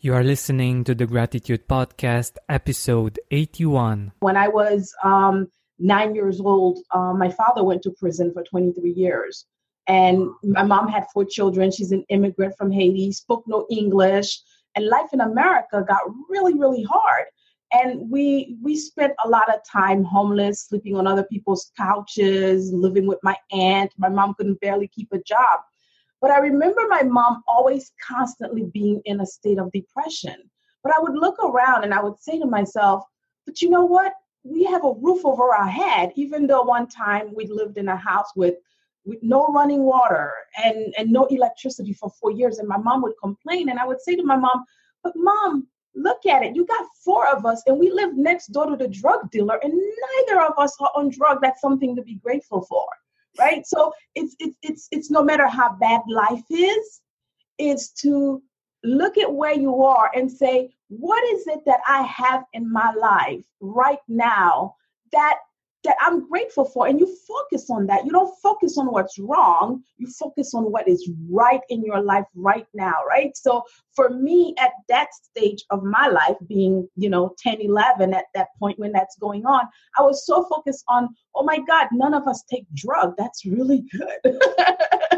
You are listening to the Gratitude Podcast, episode 81. When I was um, nine years old, uh, my father went to prison for 23 years. And my mom had four children. She's an immigrant from Haiti, spoke no English, and life in America got really, really hard. And we we spent a lot of time homeless, sleeping on other people's couches, living with my aunt. My mom couldn't barely keep a job. But I remember my mom always constantly being in a state of depression. But I would look around and I would say to myself, but you know what? We have a roof over our head, even though one time we lived in a house with with no running water and, and no electricity for four years. And my mom would complain. And I would say to my mom, But mom, look at it. You got four of us, and we live next door to the drug dealer, and neither of us are on drug. That's something to be grateful for right? So it's it's it's it's no matter how bad life is is to look at where you are and say what is it that i have in my life right now that that I'm grateful for. And you focus on that. You don't focus on what's wrong. You focus on what is right in your life right now, right? So for me at that stage of my life, being, you know, 10, 11 at that point when that's going on, I was so focused on, oh my God, none of us take drug. That's really good.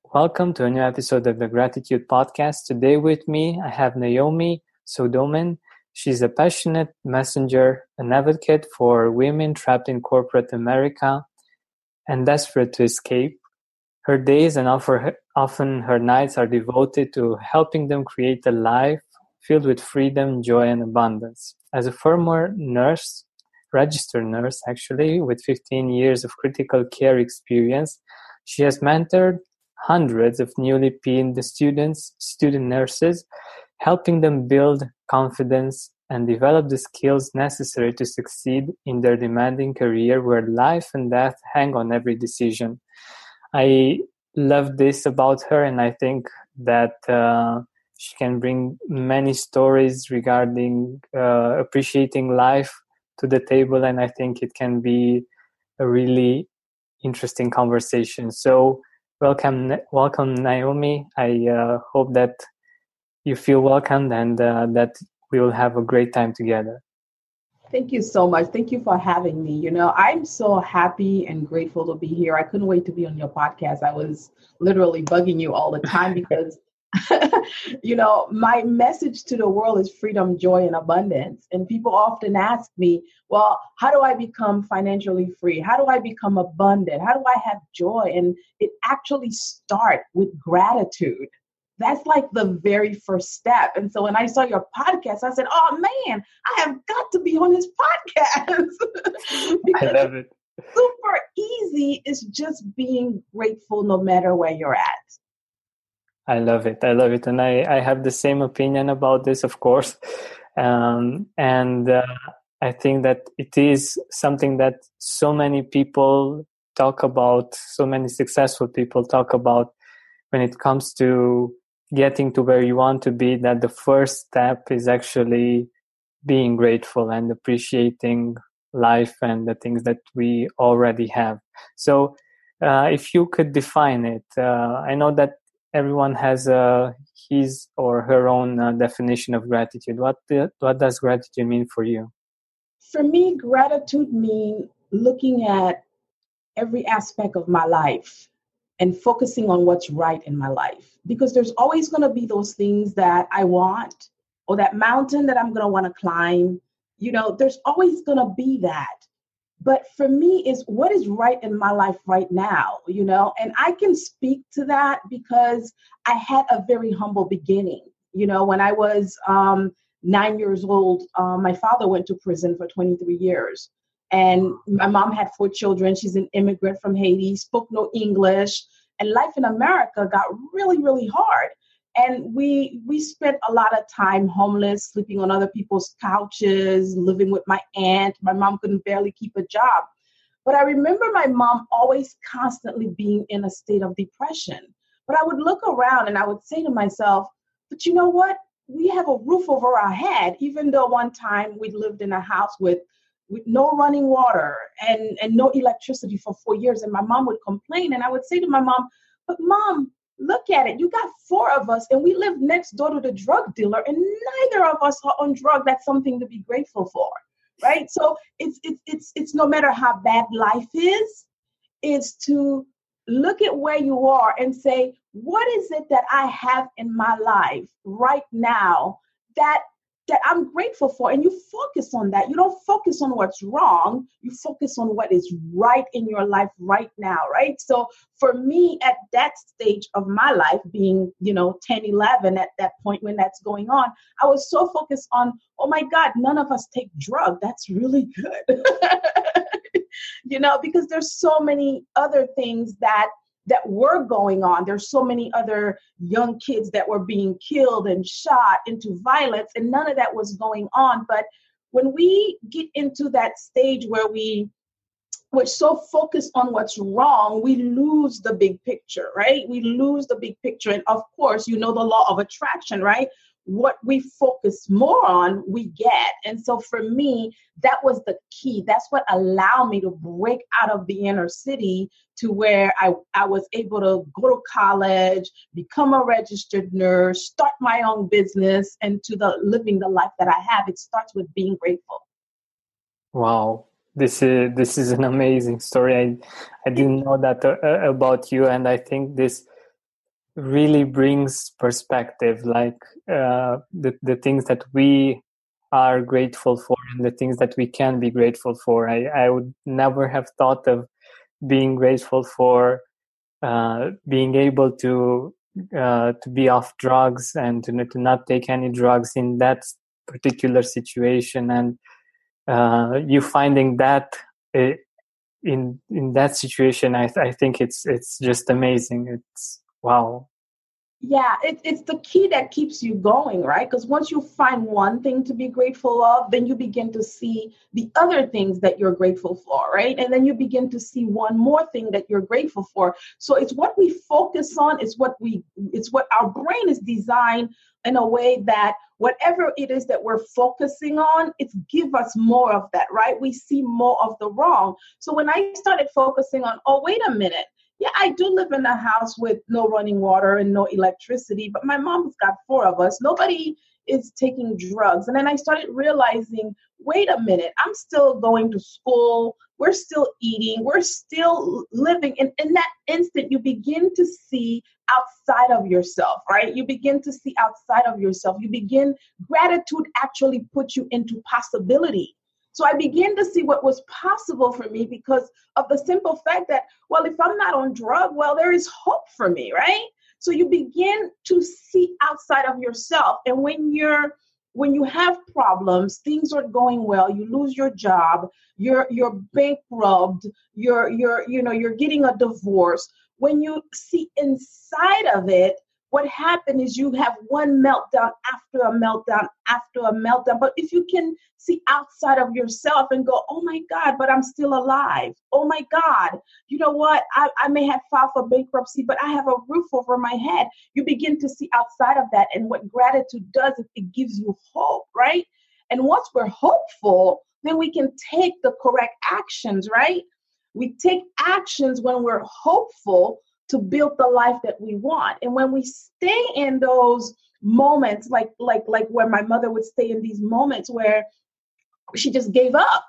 Welcome to a new episode of the Gratitude Podcast. Today with me, I have Naomi Sodomin. She's a passionate messenger, an advocate for women trapped in corporate America and desperate to escape. Her days and often her nights are devoted to helping them create a life filled with freedom, joy, and abundance. As a former nurse, registered nurse actually, with 15 years of critical care experience, she has mentored hundreds of newly PINed students, student nurses, helping them build confidence and develop the skills necessary to succeed in their demanding career where life and death hang on every decision. I love this about her, and I think that uh, she can bring many stories regarding uh, appreciating life to the table, and I think it can be a really interesting conversation. So, welcome welcome naomi. I uh, hope that you feel welcomed and uh, that we will have a great time together. Thank you so much. Thank you for having me. You know i'm so happy and grateful to be here. I couldn't wait to be on your podcast. I was literally bugging you all the time because you know, my message to the world is freedom, joy, and abundance. And people often ask me, well, how do I become financially free? How do I become abundant? How do I have joy? And it actually starts with gratitude. That's like the very first step. And so when I saw your podcast, I said, oh man, I have got to be on this podcast. I love it. Super easy is just being grateful no matter where you're at. I love it. I love it. And I, I have the same opinion about this, of course. Um, and uh, I think that it is something that so many people talk about, so many successful people talk about when it comes to getting to where you want to be, that the first step is actually being grateful and appreciating life and the things that we already have. So, uh, if you could define it, uh, I know that everyone has uh, his or her own uh, definition of gratitude. What what does gratitude mean for you? For me, gratitude means looking at every aspect of my life and focusing on what's right in my life. Because there's always going to be those things that I want or that mountain that I'm going to want to climb. You know, there's always going to be that but for me is what is right in my life right now you know? And i can speak to that because i had a very humble beginning. You know when i was um, nine years old um, my father went to prison for 23 years. And my mom had four children. She's an immigrant from haiti spoke no english. And life in america got really really hard and we we spent a lot of time homeless sleeping on other people's couches living with my aunt. My mom couldn't barely keep a job. But i remember my mom always constantly being in a state of depression. But i would look around and i would say to myself but you know what? We have a roof over our head. Even though one time we lived in a house with with no running water and and no electricity for four years and my mom would complain. And i would say to my mom but mom look at it. You got four of us, and we live next door to the drug dealer, and neither of us are on drug. That's something to be grateful for, right? So it's it's it's it's no matter how bad life is, is to look at where you are and say, what is it that I have in my life right now that that I'm grateful for. And you focus on that. You don't focus on what's wrong. You focus on what is right in your life right now, right? So for me at that stage of my life, being, you know, 10, 11 at that point when that's going on, I was so focused on, oh my God, none of us take drug. That's really good. you know, because there's so many other things that that were going on. There's so many other young kids that were being killed and shot into violence, and none of that was going on. But when we get into that stage where we we're so focused on what's wrong, we lose the big picture, right? We lose the big picture. And of course, you know the law of attraction, right? What we focus more on, we get. And so for me, that was the key. That's what allowed me to break out of the inner city to where I, I was able to go to college, become a registered nurse, start my own business, and to the living the life that I have. It starts with being grateful. Wow. This is this is an amazing story. I I didn't know that uh, about you, and I think this really brings perspective like uh, the, the things that we are grateful for and the things that we can be grateful for. I, I would never have thought of being grateful for uh, being able to uh, to be off drugs and to, to not take any drugs in that particular situation. And uh, you finding that uh, in in that situation I, I think it's it's just amazing. It's wow. Yeah it, it's the key that keeps you going right? Because once you find one thing to be grateful of then you begin to see the other things that you're grateful for right? And then you begin to see one more thing that you're grateful for. So it's what we focus on it's what we it's what our brain is designed in a way that whatever it is that we're focusing on it's give us more of that right? We see more of the wrong. So when i started focusing on oh wait a minute yeah, I do live in a house with no running water and no electricity, but my mom's got four of us. Nobody is taking drugs. And then I started realizing wait a minute, I'm still going to school. We're still eating. We're still living. And in that instant, you begin to see outside of yourself, right? You begin to see outside of yourself. You begin, gratitude actually puts you into possibility. So I began to see what was possible for me because of the simple fact that, well, if I'm not on drug, well, there is hope for me, right? So you begin to see outside of yourself. And when you're when you have problems, things aren't going well, you lose your job, you're you're bankrupt, you're you're you know, you're getting a divorce. When you see inside of it, what happened is you have one meltdown after a meltdown after a meltdown. But if you can see outside of yourself and go, oh my God, but I'm still alive. Oh my God, you know what? I, I may have filed for bankruptcy, but I have a roof over my head. You begin to see outside of that. And what gratitude does is it gives you hope, right? And once we're hopeful, then we can take the correct actions, right? We take actions when we're hopeful to build the life that we want. And when we stay in those moments, like like like where my mother would stay in these moments where she just gave up,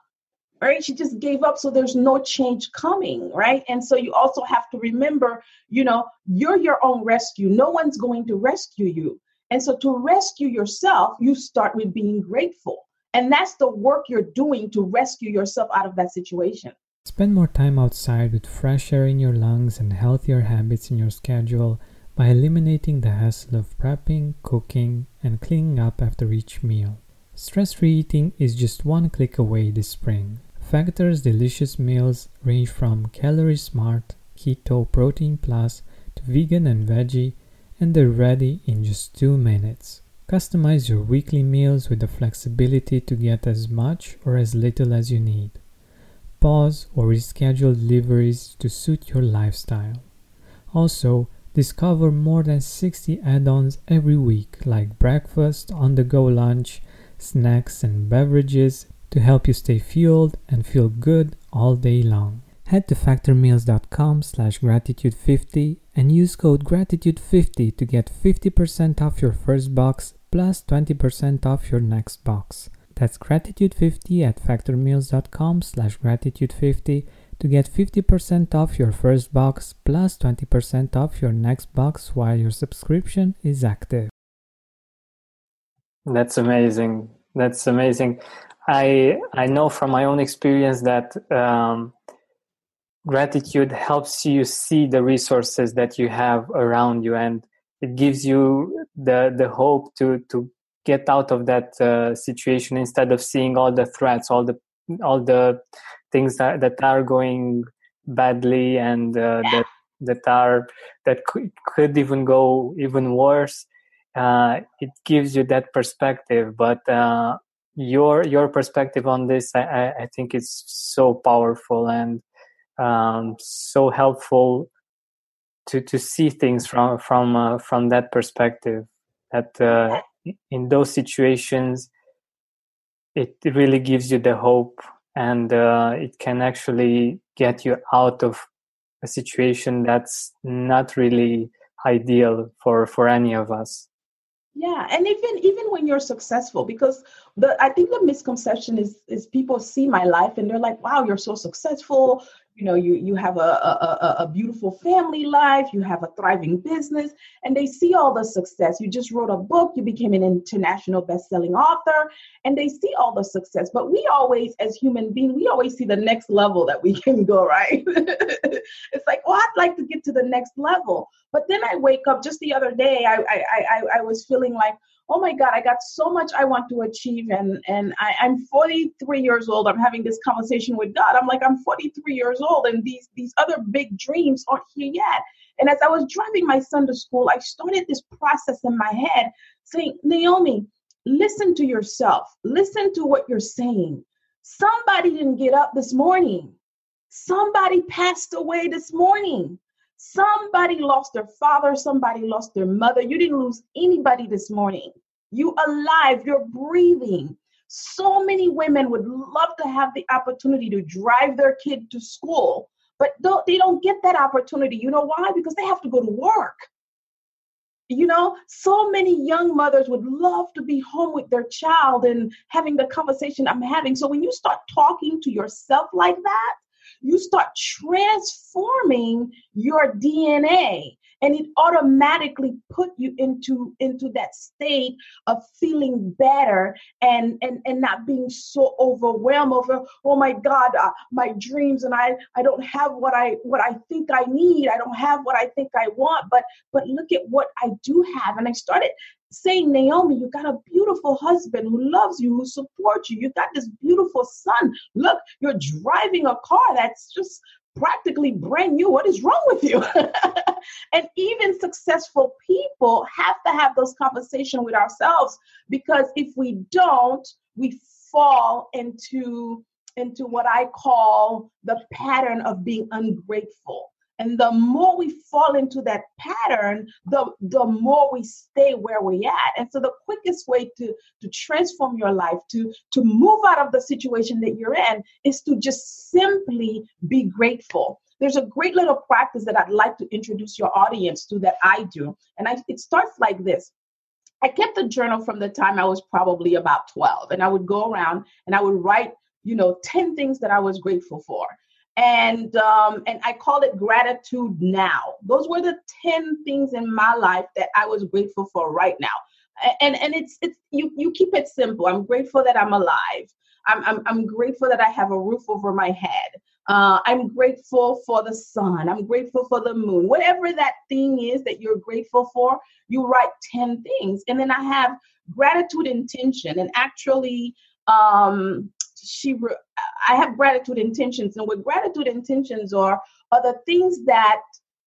right? She just gave up, so there's no change coming, right? And so you also have to remember, you know, you're your own rescue. No one's going to rescue you. And so to rescue yourself, you start with being grateful. And that's the work you're doing to rescue yourself out of that situation. Spend more time outside with fresh air in your lungs and healthier habits in your schedule by eliminating the hassle of prepping, cooking, and cleaning up after each meal. Stress free eating is just one click away this spring. Factor's delicious meals range from calorie smart, keto, protein plus, to vegan and veggie, and they're ready in just two minutes. Customize your weekly meals with the flexibility to get as much or as little as you need. Pause or reschedule deliveries to suit your lifestyle. Also, discover more than 60 add ons every week, like breakfast, on the go lunch, snacks, and beverages to help you stay fueled and feel good all day long. Head to factormeals.com slash gratitude50 and use code gratitude50 to get 50% off your first box plus 20% off your next box. That's gratitude50 at factormeals.com slash gratitude50 to get 50% off your first box plus 20% off your next box while your subscription is active. That's amazing. That's amazing. I I know from my own experience that um, gratitude helps you see the resources that you have around you, and it gives you the the hope to to get out of that uh, situation instead of seeing all the threats, all the all the things that, that are going badly and uh, that that are that could, could even go even worse. Uh, it gives you that perspective, but uh, your your perspective on this, I, I think, is so powerful and um, so helpful to to see things from from uh, from that perspective. That uh, in those situations, it really gives you the hope, and uh, it can actually get you out of a situation that's not really ideal for for any of us. Yeah and even even when you're successful because the i think the misconception is is people see my life and they're like wow you're so successful you know you you have a, a, a beautiful family life you have a thriving business and they see all the success. You just wrote a book you became an international best-selling author and they see all the success. But we always as human beings we always see the next level that we can go right? It's like well i'd like to get to the next level. But then i wake up just the other day i i i, I was feeling like oh my God, I got so much I want to achieve. And, and I, I'm 43 years old. I'm having this conversation with God. I'm like, I'm 43 years old and these, these other big dreams aren't here yet. And as I was driving my son to school, I started this process in my head saying, Naomi, listen to yourself. Listen to what you're saying. Somebody didn't get up this morning. Somebody passed away this morning. Somebody lost their father, somebody lost their mother. You didn't lose anybody this morning. You alive, you're breathing. So many women would love to have the opportunity to drive their kid to school, but they don't get that opportunity. You know why? Because they have to go to work. You know, so many young mothers would love to be home with their child and having the conversation I'm having. So when you start talking to yourself like that, you start transforming your DNA and it automatically put you into into that state of feeling better and and and not being so overwhelmed over oh my god uh, my dreams and i i don't have what i what i think i need. I don't have what i think i want. But but look at what i do have. And i started saying, Naomi, you got a beautiful husband who loves you, who supports you. You got this beautiful son. Look, you're driving a car that's just practically brand new. What is wrong with you? and even successful people have to have those conversations with ourselves because if we don't, we fall into into what I call the pattern of being ungrateful. And the more we fall into that pattern, the, the more we stay where we're at. And so the quickest way to, to transform your life, to, to move out of the situation that you're in, is to just simply be grateful. There's a great little practice that I'd like to introduce your audience to that I do. And I, it starts like this. I kept a journal from the time I was probably about 12, and I would go around and I would write, you know, 10 things that I was grateful for and um, and I call it gratitude now. Those were the ten things in my life that I was grateful for right now. And and it's it's you you keep it simple. I'm grateful that I'm alive. I'm I'm, I'm grateful that I have a roof over my head. Uh, I'm grateful for the sun. I'm grateful for the moon. Whatever that thing is that you're grateful for, you write 10 things. And then I have gratitude intention. And actually, um, she re- I have gratitude intentions, and what gratitude intentions are are the things that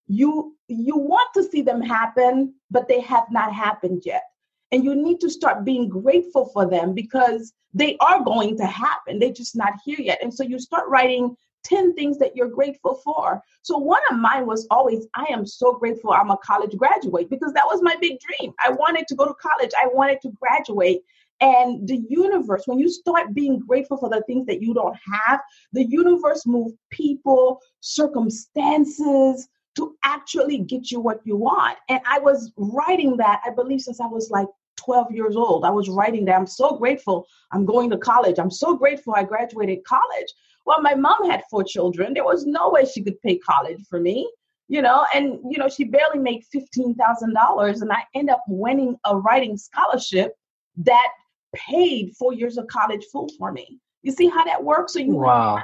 you you want to see them happen, but they have not happened yet. And you need to start being grateful for them because they are going to happen. They're just not here yet. And so you start writing 10 things that you're grateful for. So one of mine was always, I am so grateful I'm a college graduate because that was my big dream. I wanted to go to college, I wanted to graduate. And the universe, when you start being grateful for the things that you don't have, the universe moves people, circumstances to actually get you what you want. And I was writing that, I believe, since I was like 12 years old. I was writing that I'm so grateful I'm going to college. I'm so grateful I graduated college. Well, my mom had four children. There was no way she could pay college for me, you know, and, you know, she barely made $15,000. And I end up winning a writing scholarship that paid four years of college full for me. You see how that works? So you wow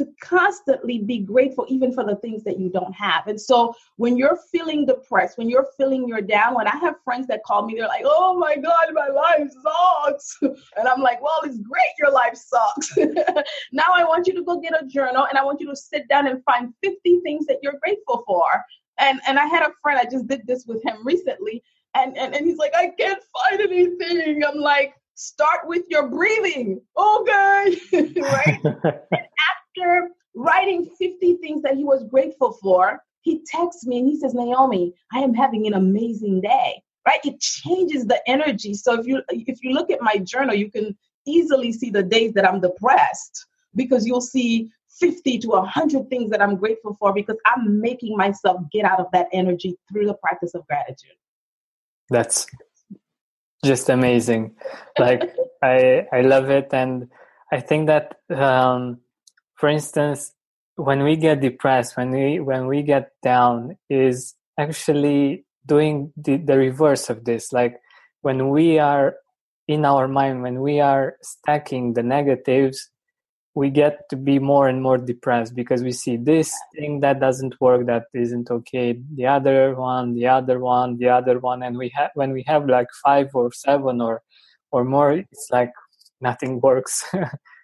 to constantly be grateful even for the things that you don't have. And so when you're feeling depressed, when you're feeling you're down, when I have friends that call me, they're like, oh my God, my life sucks. And I'm like, well, it's great your life sucks. now I want you to go get a journal and I want you to sit down and find 50 things that you're grateful for. And and I had a friend, I just did this with him recently, and, and, and he's like, I can't find anything. I'm like, start with your breathing. Okay. right? after writing 50 things that he was grateful for, he texts me and he says, Naomi, I am having an amazing day. Right? It changes the energy. So if you if you look at my journal, you can easily see the days that I'm depressed because you'll see 50 to 100 things that I'm grateful for because I'm making myself get out of that energy through the practice of gratitude. That's just amazing. Like I I love it and I think that um for instance when we get depressed when we when we get down is actually doing the, the reverse of this like when we are in our mind when we are stacking the negatives we get to be more and more depressed because we see this thing that doesn't work that isn't okay the other one the other one the other one and we have when we have like five or seven or or more it's like nothing works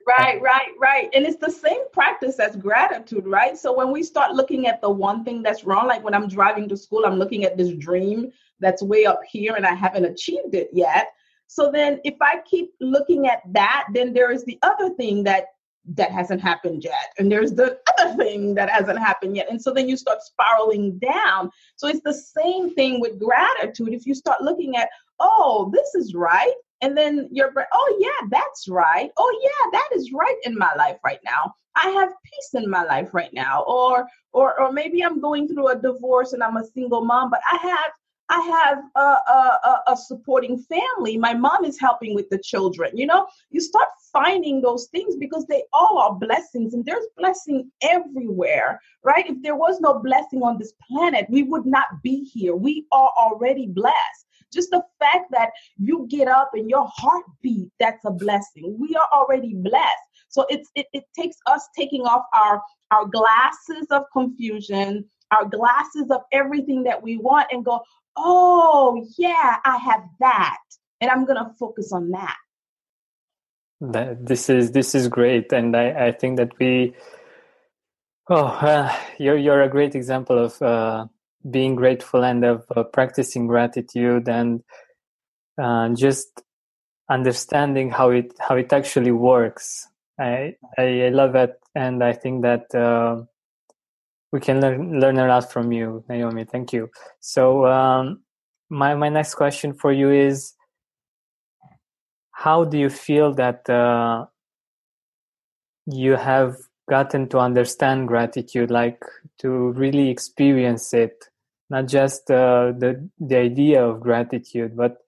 Right, right, right. And it's the same practice as gratitude, right? So when we start looking at the one thing that's wrong, like when I'm driving to school, I'm looking at this dream that's way up here and I haven't achieved it yet. So then if I keep looking at that, then there is the other thing that that hasn't happened yet. And there's the other thing that hasn't happened yet. And so then you start spiraling down. So it's the same thing with gratitude. If you start looking at, oh, this is right and then your brain oh yeah that's right oh yeah that is right in my life right now i have peace in my life right now or or or maybe i'm going through a divorce and i'm a single mom but i have I have a, a, a, supporting family. My mom is helping with the children. You know, you start finding those things because they all are blessings and there's blessing everywhere, right? If there was no blessing on this planet, we would not be here. We are already blessed. Just the fact that you get up and your heart beat, that's a blessing. We are already blessed. So it's it, it takes us taking off our our glasses of confusion, our glasses of everything that we want and go, oh yeah, I have that. And I'm gonna focus on that. That this is this is great. And I, I think that we Oh, uh, you're you're a great example of uh, being grateful and of uh, practicing gratitude and uh, just understanding how it how it actually works. I I love it, and I think that uh, we can learn learn a lot from you, Naomi. Thank you. So um, my my next question for you is, how do you feel that uh, you have gotten to understand gratitude, like to really experience it? not just uh, the the idea of gratitude, but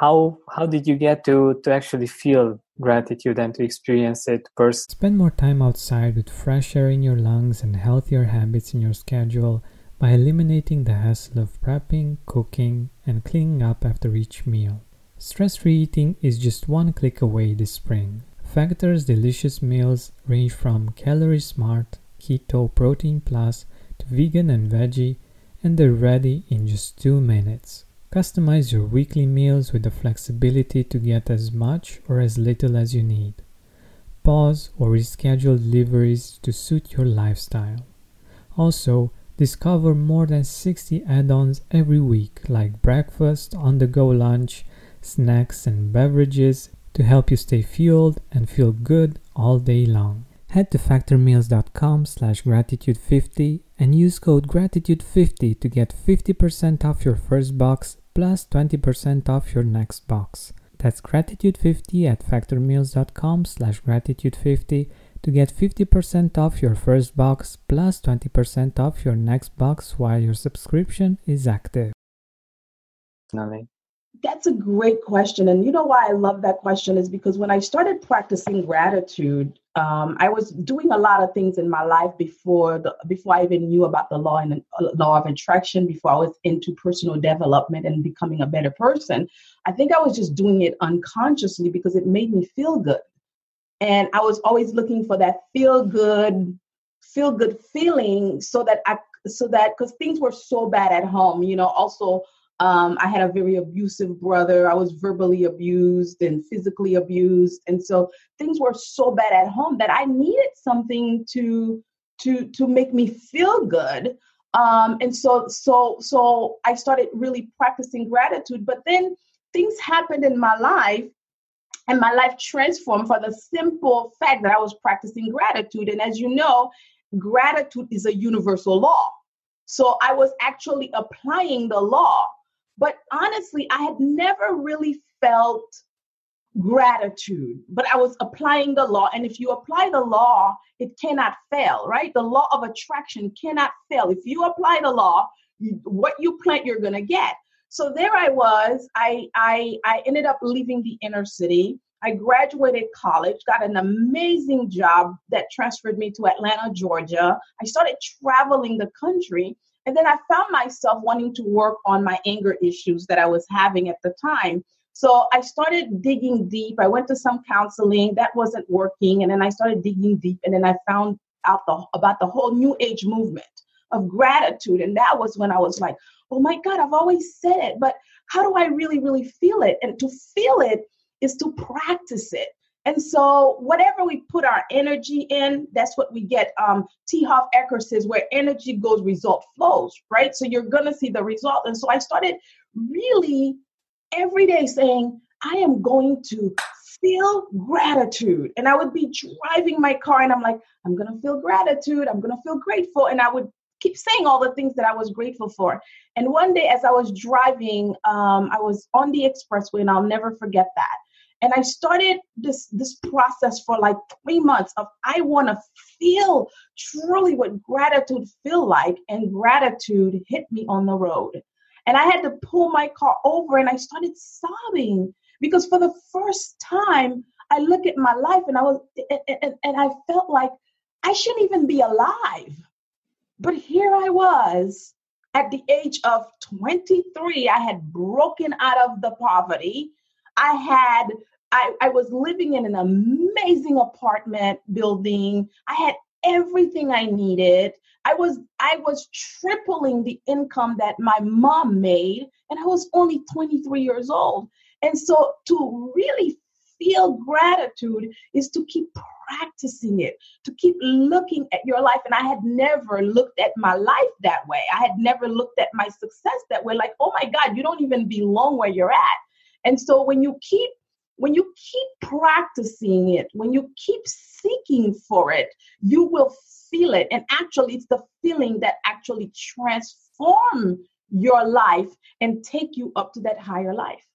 how how did you get to to actually feel gratitude and to experience it personally? Spend more time outside with fresh air in your lungs and healthier habits in your schedule by eliminating the hassle of prepping, cooking, and cleaning up after each meal. Stress-free eating is just one click away this spring. Factor's delicious meals range from calorie smart, keto, protein plus to vegan and veggie and they're ready in just two minutes. Customize your weekly meals with the flexibility to get as much or as little as you need. Pause or reschedule deliveries to suit your lifestyle. Also, Discover more than 60 add ons every week, like breakfast, on the go lunch, snacks, and beverages to help you stay fueled and feel good all day long. Head to factormeals.com slash gratitude50 and use code gratitude50 to get 50% off your first box plus 20% off your next box. That's gratitude50 at factormeals.com slash gratitude50 to get 50% off your first box plus 20% off your next box while your subscription is active. That's a great question. And you know why I love that question is because when I started practicing gratitude, um, I was doing a lot of things in my life before the before I even knew about the law and uh, law of attraction. Before I was into personal development and becoming a better person, I think I was just doing it unconsciously because it made me feel good, and I was always looking for that feel good, feel good feeling, so that I so that because things were so bad at home, you know, also um, I had a very abusive brother. I was verbally abused and physically abused, and so things were so bad at home that I needed something to to to make me feel good. Um, and so so so I started really practicing gratitude. But then things happened in my life, and my life transformed for the simple fact that I was practicing gratitude. And as you know, gratitude is a universal law. So I was actually applying the law but honestly, I had never really felt gratitude, but I was applying the law. And if you apply the law, it cannot fail, right? The law of attraction cannot fail. If you apply the law, what you plant, you're going to get. So there I was. I, I, I ended up leaving the inner city. I graduated college, got an amazing job that transferred me to Atlanta, Georgia. I started traveling the country. And then I found myself wanting to work on my anger issues that I was having at the time. So I started digging deep. I went to some counseling that wasn't working. And then I started digging deep. And then I found out the, about the whole new age movement of gratitude. And that was when I was like, oh my God, I've always said it, but how do I really, really feel it? And to feel it is to practice it. And so, whatever we put our energy in, that's what we get. Um, T. Harv Eker says, where energy goes, result flows, right? So, you're going to see the result. And so, I started really every day saying, I am going to feel gratitude. And I would be driving my car and I'm like, I'm going to feel gratitude. I'm going to feel grateful. And I would keep saying all the things that I was grateful for. And one day, as I was driving, um, I was on the expressway, and I'll never forget that. And I started this this process for like three months of I want to feel truly what gratitude feel like, and gratitude hit me on the road. And I had to pull my car over and I started sobbing because for the first time I look at my life and I was and, and I felt like I shouldn't even be alive. But here I was at the age of 23, I had broken out of the poverty. I had I, I was living in an amazing apartment building. I had everything I needed. I was I was tripling the income that my mom made, and I was only 23 years old. And so to really feel gratitude is to keep practicing it, to keep looking at your life. And I had never looked at my life that way. I had never looked at my success that way. Like, oh my God, you don't even belong where you're at. And so when you keep when you keep practicing it, when you keep seeking for it, you will feel it. And actually, it's the feeling that actually transform your life and take you up to that higher life.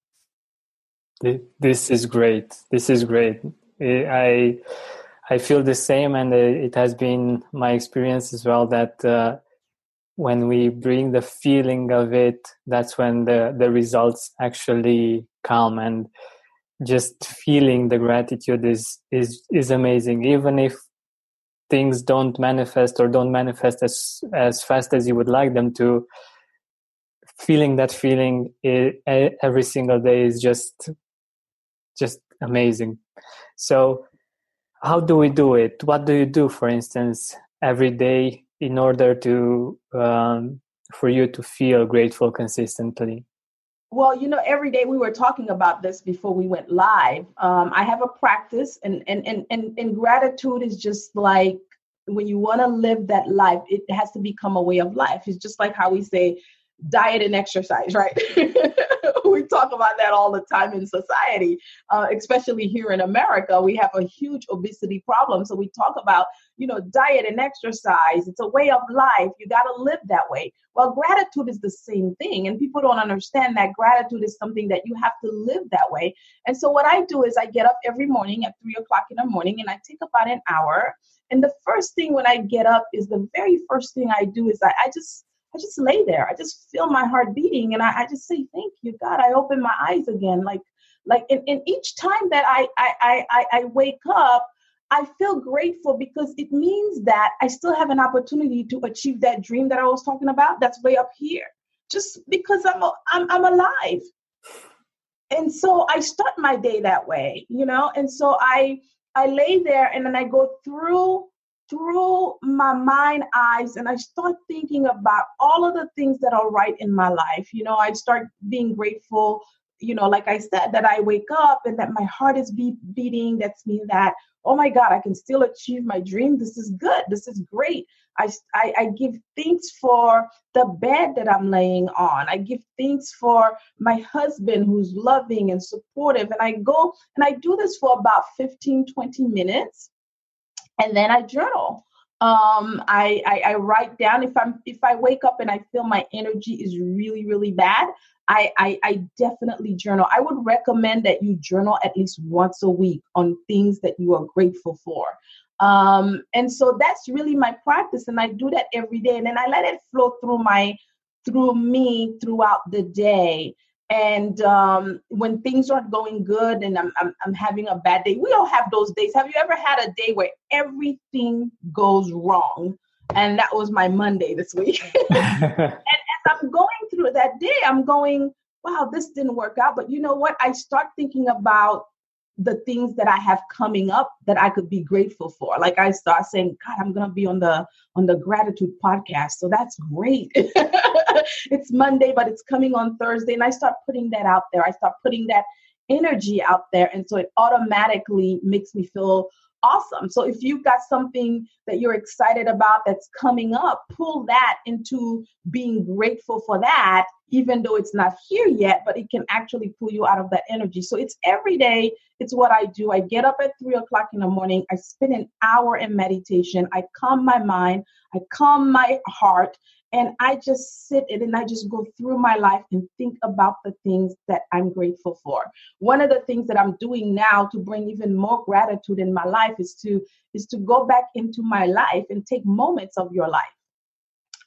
This is great. This is great. I I feel the same, and it has been my experience as well that uh, when we bring the feeling of it, that's when the the results actually come. And just feeling the gratitude is is is amazing. Even if things don't manifest or don't manifest as as fast as you would like them to feeling that feeling every single day is just just amazing. So how do we do it? What do you do for instance every day in order to um, for you to feel grateful consistently well, you know, every day we were talking about this before we went live. Um, I have a practice, and and and and, and gratitude is just like when you want to live that life, it has to become a way of life. It's just like how we say diet and exercise, right? we talk about that all the time in society, uh, especially here in America. We have a huge obesity problem. So we talk about, you know, diet and exercise. It's a way of life. You got to live that way. Well, gratitude is the same thing. And people don't understand that gratitude is something that you have to live that way. And so what I do is I get up every morning at three o'clock in the morning and I take about an hour. And the first thing when I get up is the very first thing I do is I, I just I just lay there. I just feel my heart beating and I, I just say, Thank you, God. I open my eyes again. Like like in, in each time that I, I I I wake up, I feel grateful because it means that I still have an opportunity to achieve that dream that I was talking about that's way up here. Just because I'm I'm I'm alive. And so I start my day that way, you know, and so I I lay there and then I go through through my mind eyes and I start thinking about all of the things that are right in my life. You know, I start being grateful, you know, like I said, that I wake up and that my heart is beat, beating. That's me that, oh my God, I can still achieve my dream. This is good. This is great. I, I, I give thanks for the bed that I'm laying on. I give thanks for my husband who's loving and supportive. And I go and I do this for about 15, 20 minutes and then I journal. Um, I, I, I write down if I'm if I wake up and I feel my energy is really really bad. I, I, I definitely journal. I would recommend that you journal at least once a week on things that you are grateful for. Um, and so that's really my practice, and I do that every day. And then I let it flow through my through me throughout the day. And um, when things aren't going good and I'm, I'm, I'm having a bad day, we all have those days. Have you ever had a day where everything goes wrong? And that was my Monday this week. and as I'm going through that day, I'm going, wow, this didn't work out. But you know what? I start thinking about the things that I have coming up that I could be grateful for. Like I start saying, God, I'm gonna be on the on the gratitude podcast. So that's great. it's Monday, but it's coming on Thursday. And I start putting that out there. I start putting that energy out there. And so it automatically makes me feel awesome. So if you've got something that you're excited about that's coming up, pull that into being grateful for that, even though it's not here yet, but it can actually pull you out of that energy. So it's every day. It's what I do. I get up at three o'clock in the morning. I spend an hour in meditation. I calm my mind. I calm my heart and I just sit and I just go through my life and think about the things that I'm grateful for. One of the things that I'm doing now to bring even more gratitude in my life is to is to go back into my life and take moments of your life.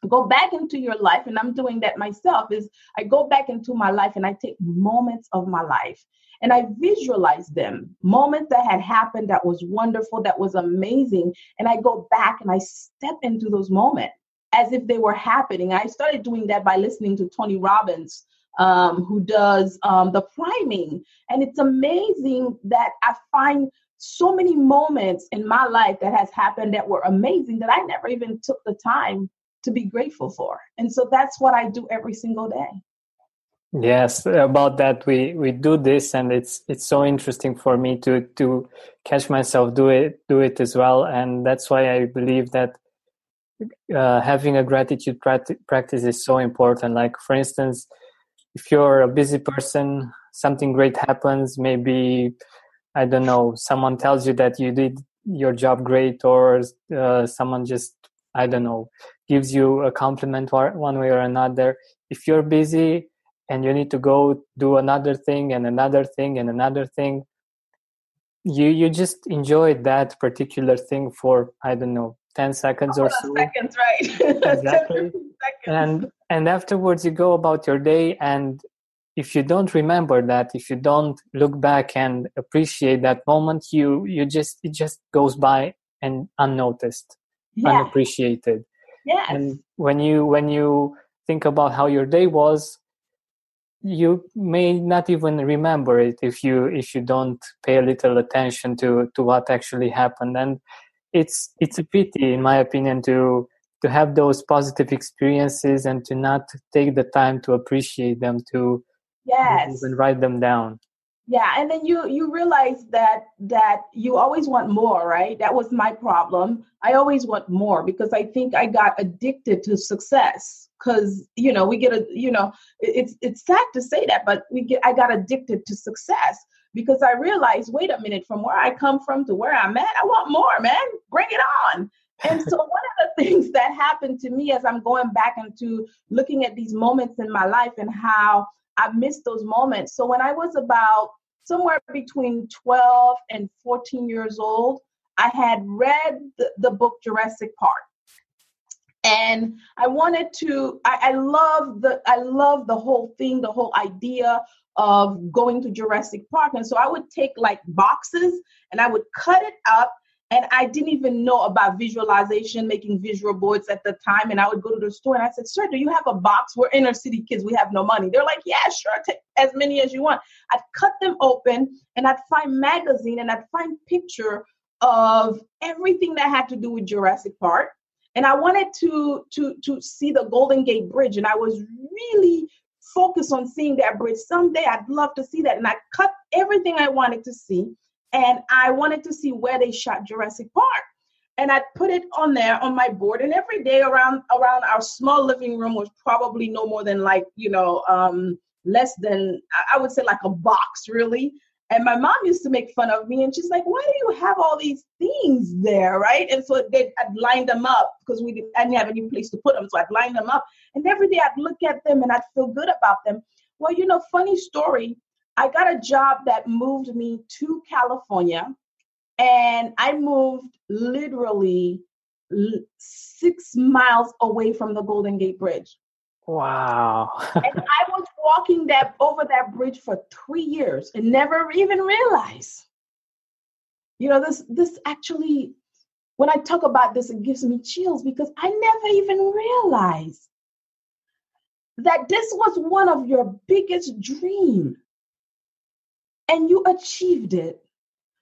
Go back into your life and i'm doing that myself is i go back into my life and i take moments of my life. And i visualize them. Moments that had happened that was wonderful that was amazing and i go back and i step into those moments as if they were happening. I started doing that by listening to Tony Robbins, um, who does um, the priming. And it's amazing that I find so many moments in my life that has happened that were amazing that I never even took the time to be grateful for. And so that's what I do every single day. Yes, about that we we do this, and it's it's so interesting for me to to catch myself do it do it as well, and that's why I believe that uh, having a gratitude practice is so important. Like, for instance, if you're a busy person, something great happens, maybe, I don't know, someone tells you that you did your job great, or uh, someone just, I don't know, gives you a compliment one way or another. If you're busy and you need to go do another thing and another thing and another thing, you you just enjoy that particular thing for I don't know 10 seconds or so. seconds right. Exactly. and and afterwards you go about your day and if you don't remember that if you don't look back and appreciate that moment you you just it just goes by and unnoticed yeah. unappreciated. Yeah and when you when you think about how your day was you may not even remember it if you if you don't pay a little attention to to what actually happened. And it's it's a pity in my opinion to to have those positive experiences and to not take the time to appreciate them to yes. and write them down. Yeah and then you you realize that that you always want more right? That was my problem. I always want more because i think i got addicted to success because you know we get a you know it's it's sad to say that but we get i got addicted to success because i realized wait a minute from where i come from to where i'm at i want more man bring it on and so one of the things that happened to me as i'm going back into looking at these moments in my life and how I missed those moments. So when I was about somewhere between 12 and 14 years old, I had read the, the book Jurassic Park. And I wanted to, I, I love the I love the whole thing, the whole idea of going to Jurassic Park. And so I would take like boxes and I would cut it up and I didn't even know about visualization, making visual boards at the time. And I would go to the store and I said, Sir, do you have a box? We're inner city kids, we have no money. They're like, Yeah, sure, take as many as you want. I'd cut them open and I'd find magazine and I'd find picture of everything that had to do with Jurassic Park. And I wanted to to to see the Golden Gate Bridge. And I was really focused on seeing that bridge. Someday I'd love to see that. And I cut everything I wanted to see and I wanted to see where they shot Jurassic Park. And I put it on there on my board, and every day around around our small living room was probably no more than like you know um, less than I would say like a box really. And my mom used to make fun of me, and she's like, "Why do you have all these things there, right?" And so they, I'd line them up because we didn't, I didn't have any place to put them, so I'd line them up. And every day I'd look at them and I'd feel good about them. Well, you know, funny story. I got a job that moved me to California, and I moved literally six miles away from the Golden Gate Bridge. Wow. and I walking that over that bridge for three years and never even realize. You know, this this actually, when I talk about this, it gives me chills because I never even realized that this was one of your biggest dreams and you achieved it.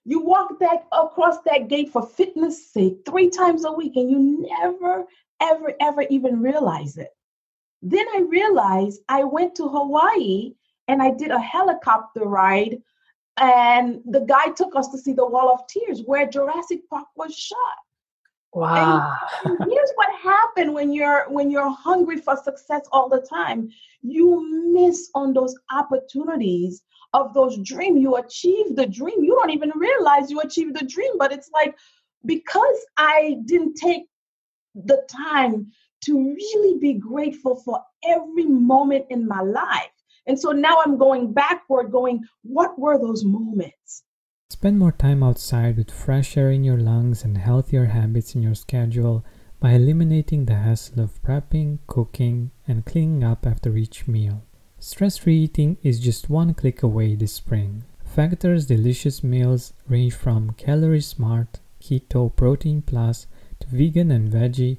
You walked that across that gate for fitness sake three times a week, and you never, ever, ever even realize it. Then I realized I went to Hawaii and I did a helicopter ride, and the guy took us to see the Wall of Tears where Jurassic Park was shot. Wow. And here's what happened when you're when you're hungry for success all the time. You miss on those opportunities of those dreams. You achieve the dream. You don't even realize you achieved the dream, but it's like because I didn't take the time to really be grateful for every moment in my life. And so now I'm going backward, going, what were those moments? Spend more time outside with fresh air in your lungs and healthier habits in your schedule by eliminating the hassle of prepping, cooking, and cleaning up after each meal. Stress free eating is just one click away this spring. Factor's delicious meals range from calorie smart, keto, protein plus to vegan and veggie,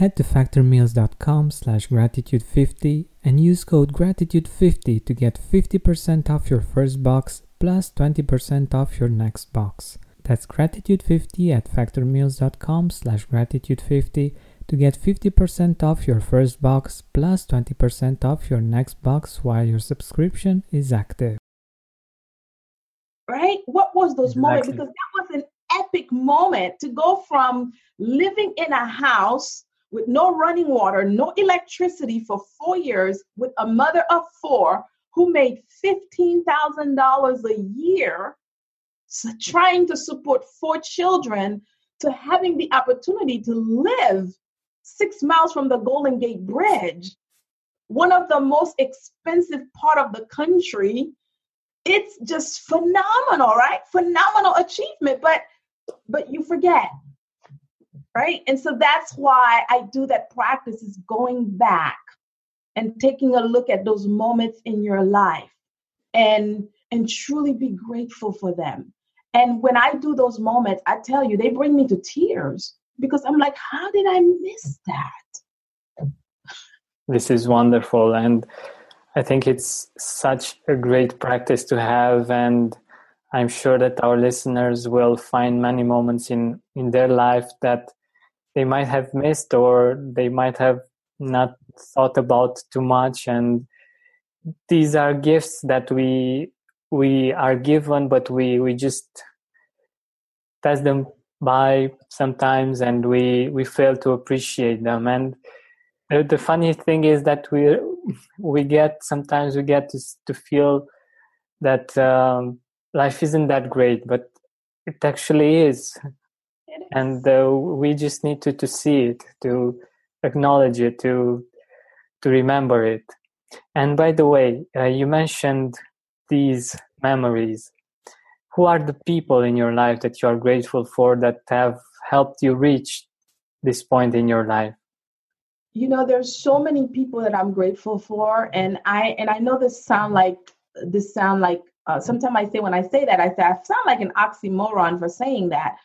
Head to factormeals.com slash gratitude50 and use code gratitude50 to get 50% off your first box plus 20% off your next box. That's gratitude50 at factormeals.com slash gratitude50 to get 50% off your first box plus 20% off your next box while your subscription is active right? What was those exactly. moments? Because that was an epic moment to go from living in a house with no running water, no electricity for four years with a mother of four who made $15,000 a year, trying to support four children, to having the opportunity to live six miles from the Golden Gate Bridge, one of the most expensive part of the country, it's just phenomenal, right? Phenomenal achievement, but but you forget. Right? And so that's why I do that practice is going back and taking a look at those moments in your life and and truly be grateful for them. And when I do those moments, I tell you, they bring me to tears because I'm like, how did I miss that? This is wonderful. And I think it's such a great practice to have. And I'm sure that our listeners will find many moments in, in their life that they might have missed or they might have not thought about too much. And these are gifts that we we are given, but we, we just pass them by sometimes and we, we fail to appreciate them. And the, the funny thing is that we we get sometimes we get to, to feel that um, life isn't that great, but it actually is. And uh, we just need to, to see it, to acknowledge it, to to remember it. And by the way, uh, you mentioned these memories. Who are the people in your life that you are grateful for that have helped you reach this point in your life? you know there's so many people that i'm grateful for and i and i know this sound like this sound like uh, sometimes i say when i say that i say i sound like an oxymoron for saying that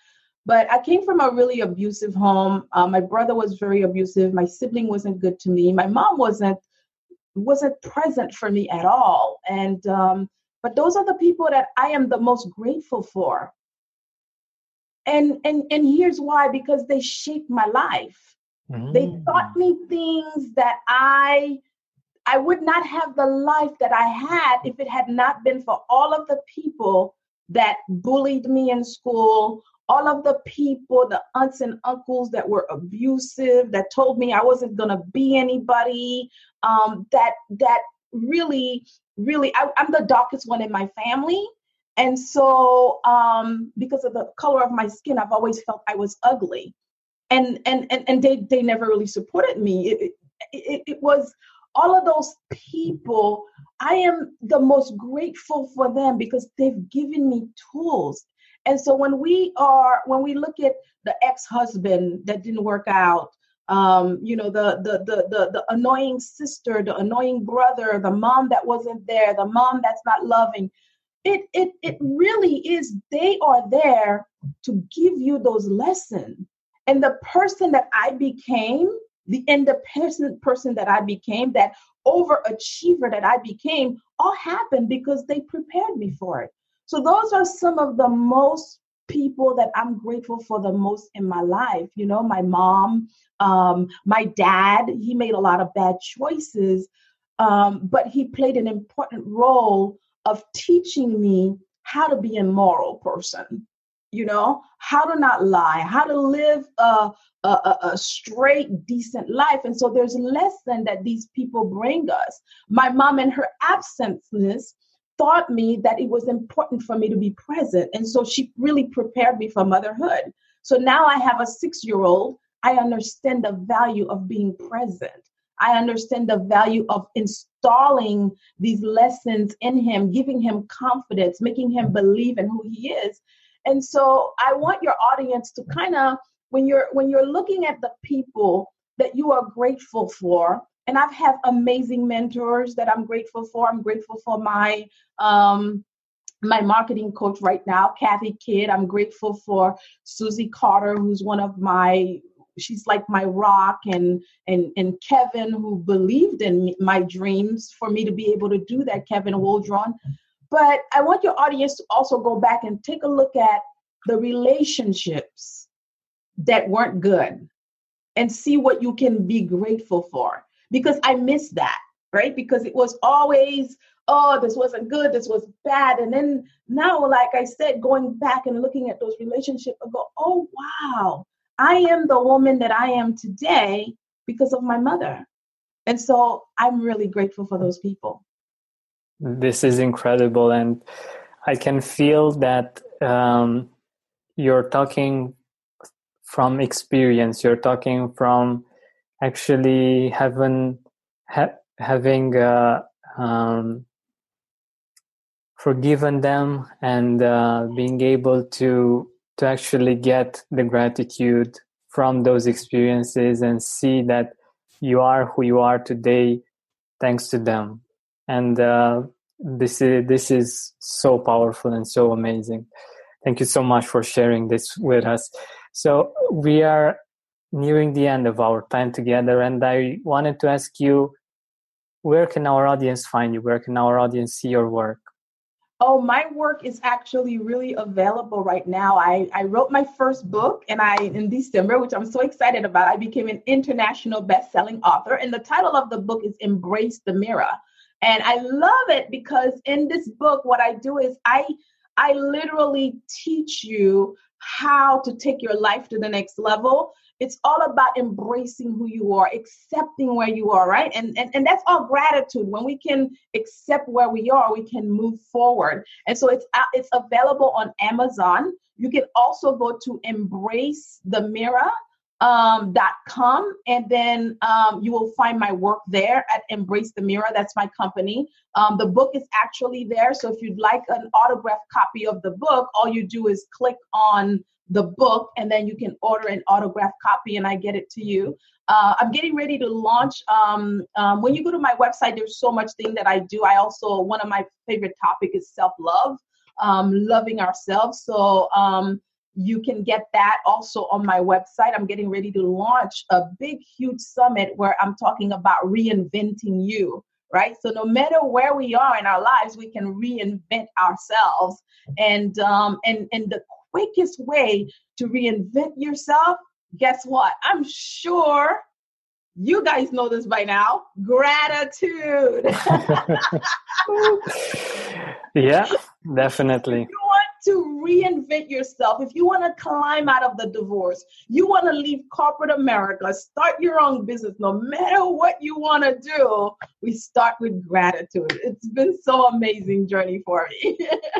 but i came from a really abusive home. Uh, my brother was very abusive. My sibling wasn't good to me. My mom wasn't wasn't present for me at all. And um, but those are the people that i am the most grateful for. And and and here's why because they shaped my life. They Mm. taught me things that I I would not have the life that I had if it had not been for all of the people that bullied me in school, all of the people, the aunts and uncles that were abusive, that told me I wasn't gonna be anybody, um, that that really, really, I, I'm the darkest one in my family. And so, um, because of the color of my skin, I've always felt I was ugly. And and and, and they they never really supported me. It, it, it was all of those people. I am the most grateful for them because they've given me tools and so when we are when we look at the ex-husband that didn't work out um, you know the, the the the the annoying sister the annoying brother the mom that wasn't there the mom that's not loving it it it really is they are there to give you those lessons and the person that I became, the independent person that I became, that overachiever that I became, all happened because they prepared me for it. So those are some of the most people that I'm grateful for the most in my life. You know, my mom, um, my dad, he made a lot of bad choices, um, but he played an important role of teaching me how to be a moral person. You know how to not lie how to live a, a, a, straight decent life. And so there's lesson that these people bring us. My mom in her absenceness taught me that it was important for me to be present. And so she really prepared me for motherhood. So now i have a six year old i understand the value of being present. I understand the value of installing these lessons in him, giving him confidence, making him believe in who he is. And so I want your audience to kind of when you're when you're looking at the people that you are grateful for, and I've had amazing mentors that I'm grateful for. I'm grateful for my um my marketing coach right now, Kathy Kidd. I'm grateful for Susie Carter, who's one of my she's like my rock and and and Kevin who believed in my dreams for me to be able to do that Kevin Waldron but I want your audience to also go back and take a look at the relationships that weren't good and see what you can be grateful for because I miss that right because it was always oh this wasn't good this was bad and then now like I said going back and looking at those relationships I go oh wow I am the woman that I am today because of my mother. And so I'm really grateful for those people. This is incredible. And I can feel that um, you're talking from experience, you're talking from actually having, ha- having uh, um, forgiven them and uh, being able to to actually get the gratitude from those experiences and see that you are who you are today thanks to them. And uh, this is this is so powerful and so amazing. Thank you so much for sharing this with us. So we are nearing the end of our time together, and I wanted to ask you where can our audience find you? Where can our audience see your work? Oh, my work is actually really available right now. I, I wrote my first book and I in December, which I'm so excited about. I became an international best-selling author. And the title of the book is Embrace the Mirror. And I love it because in this book, what I do is I I literally teach you how to take your life to the next level. It's all about embracing who you are accepting where you are right? And, and and that's all gratitude. When we can accept where we are we can move forward. And so it's uh, it's available on amazon. You can also go to embrace the mirror um, dot com and then um, you will find my work there at embrace the mirror that's my company um, the book is actually there so if you'd like an autographed copy of the book all you do is click on the book and then you can order an autographed copy and I get it to you. Uh, I'm getting ready to launch. Um, um, when you go to my website, there's so much thing that I do. I also, one of my favorite topic is self-love, um, loving ourselves. So um, you can get that also on my website. I'm getting ready to launch a big, huge summit where I'm talking about reinventing you right? So no matter where we are in our lives, we can reinvent ourselves. And um, and and the quickest way to reinvent yourself, guess what? I'm sure you guys know this by now gratitude. yeah, definitely. If you want to reinvent yourself, if you want to climb out of the divorce, you want to leave corporate America, start your own business, no matter what you want to do, we start with gratitude. It's been so amazing journey for me.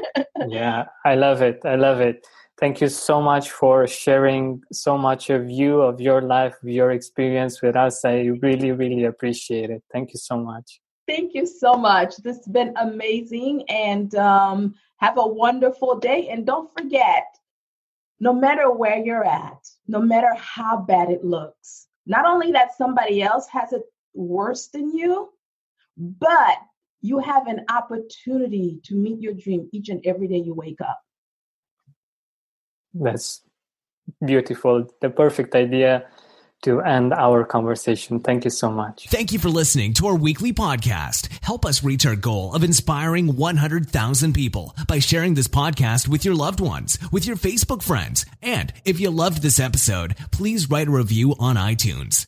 yeah, I love it. I love it. Thank you so much for sharing so much of you, of your life, of your experience with us. I really, really appreciate it. Thank you so much. Thank you so much. This has been amazing and um, have a wonderful day. And don't forget, no matter where you're at, no matter how bad it looks, not only that somebody else has it worse than you, but you have an opportunity to meet your dream each and every day you wake up. That's beautiful. The perfect idea to end our conversation. Thank you so much. Thank you for listening to our weekly podcast. Help us reach our goal of inspiring 100,000 people by sharing this podcast with your loved ones, with your Facebook friends. And if you loved this episode, please write a review on iTunes.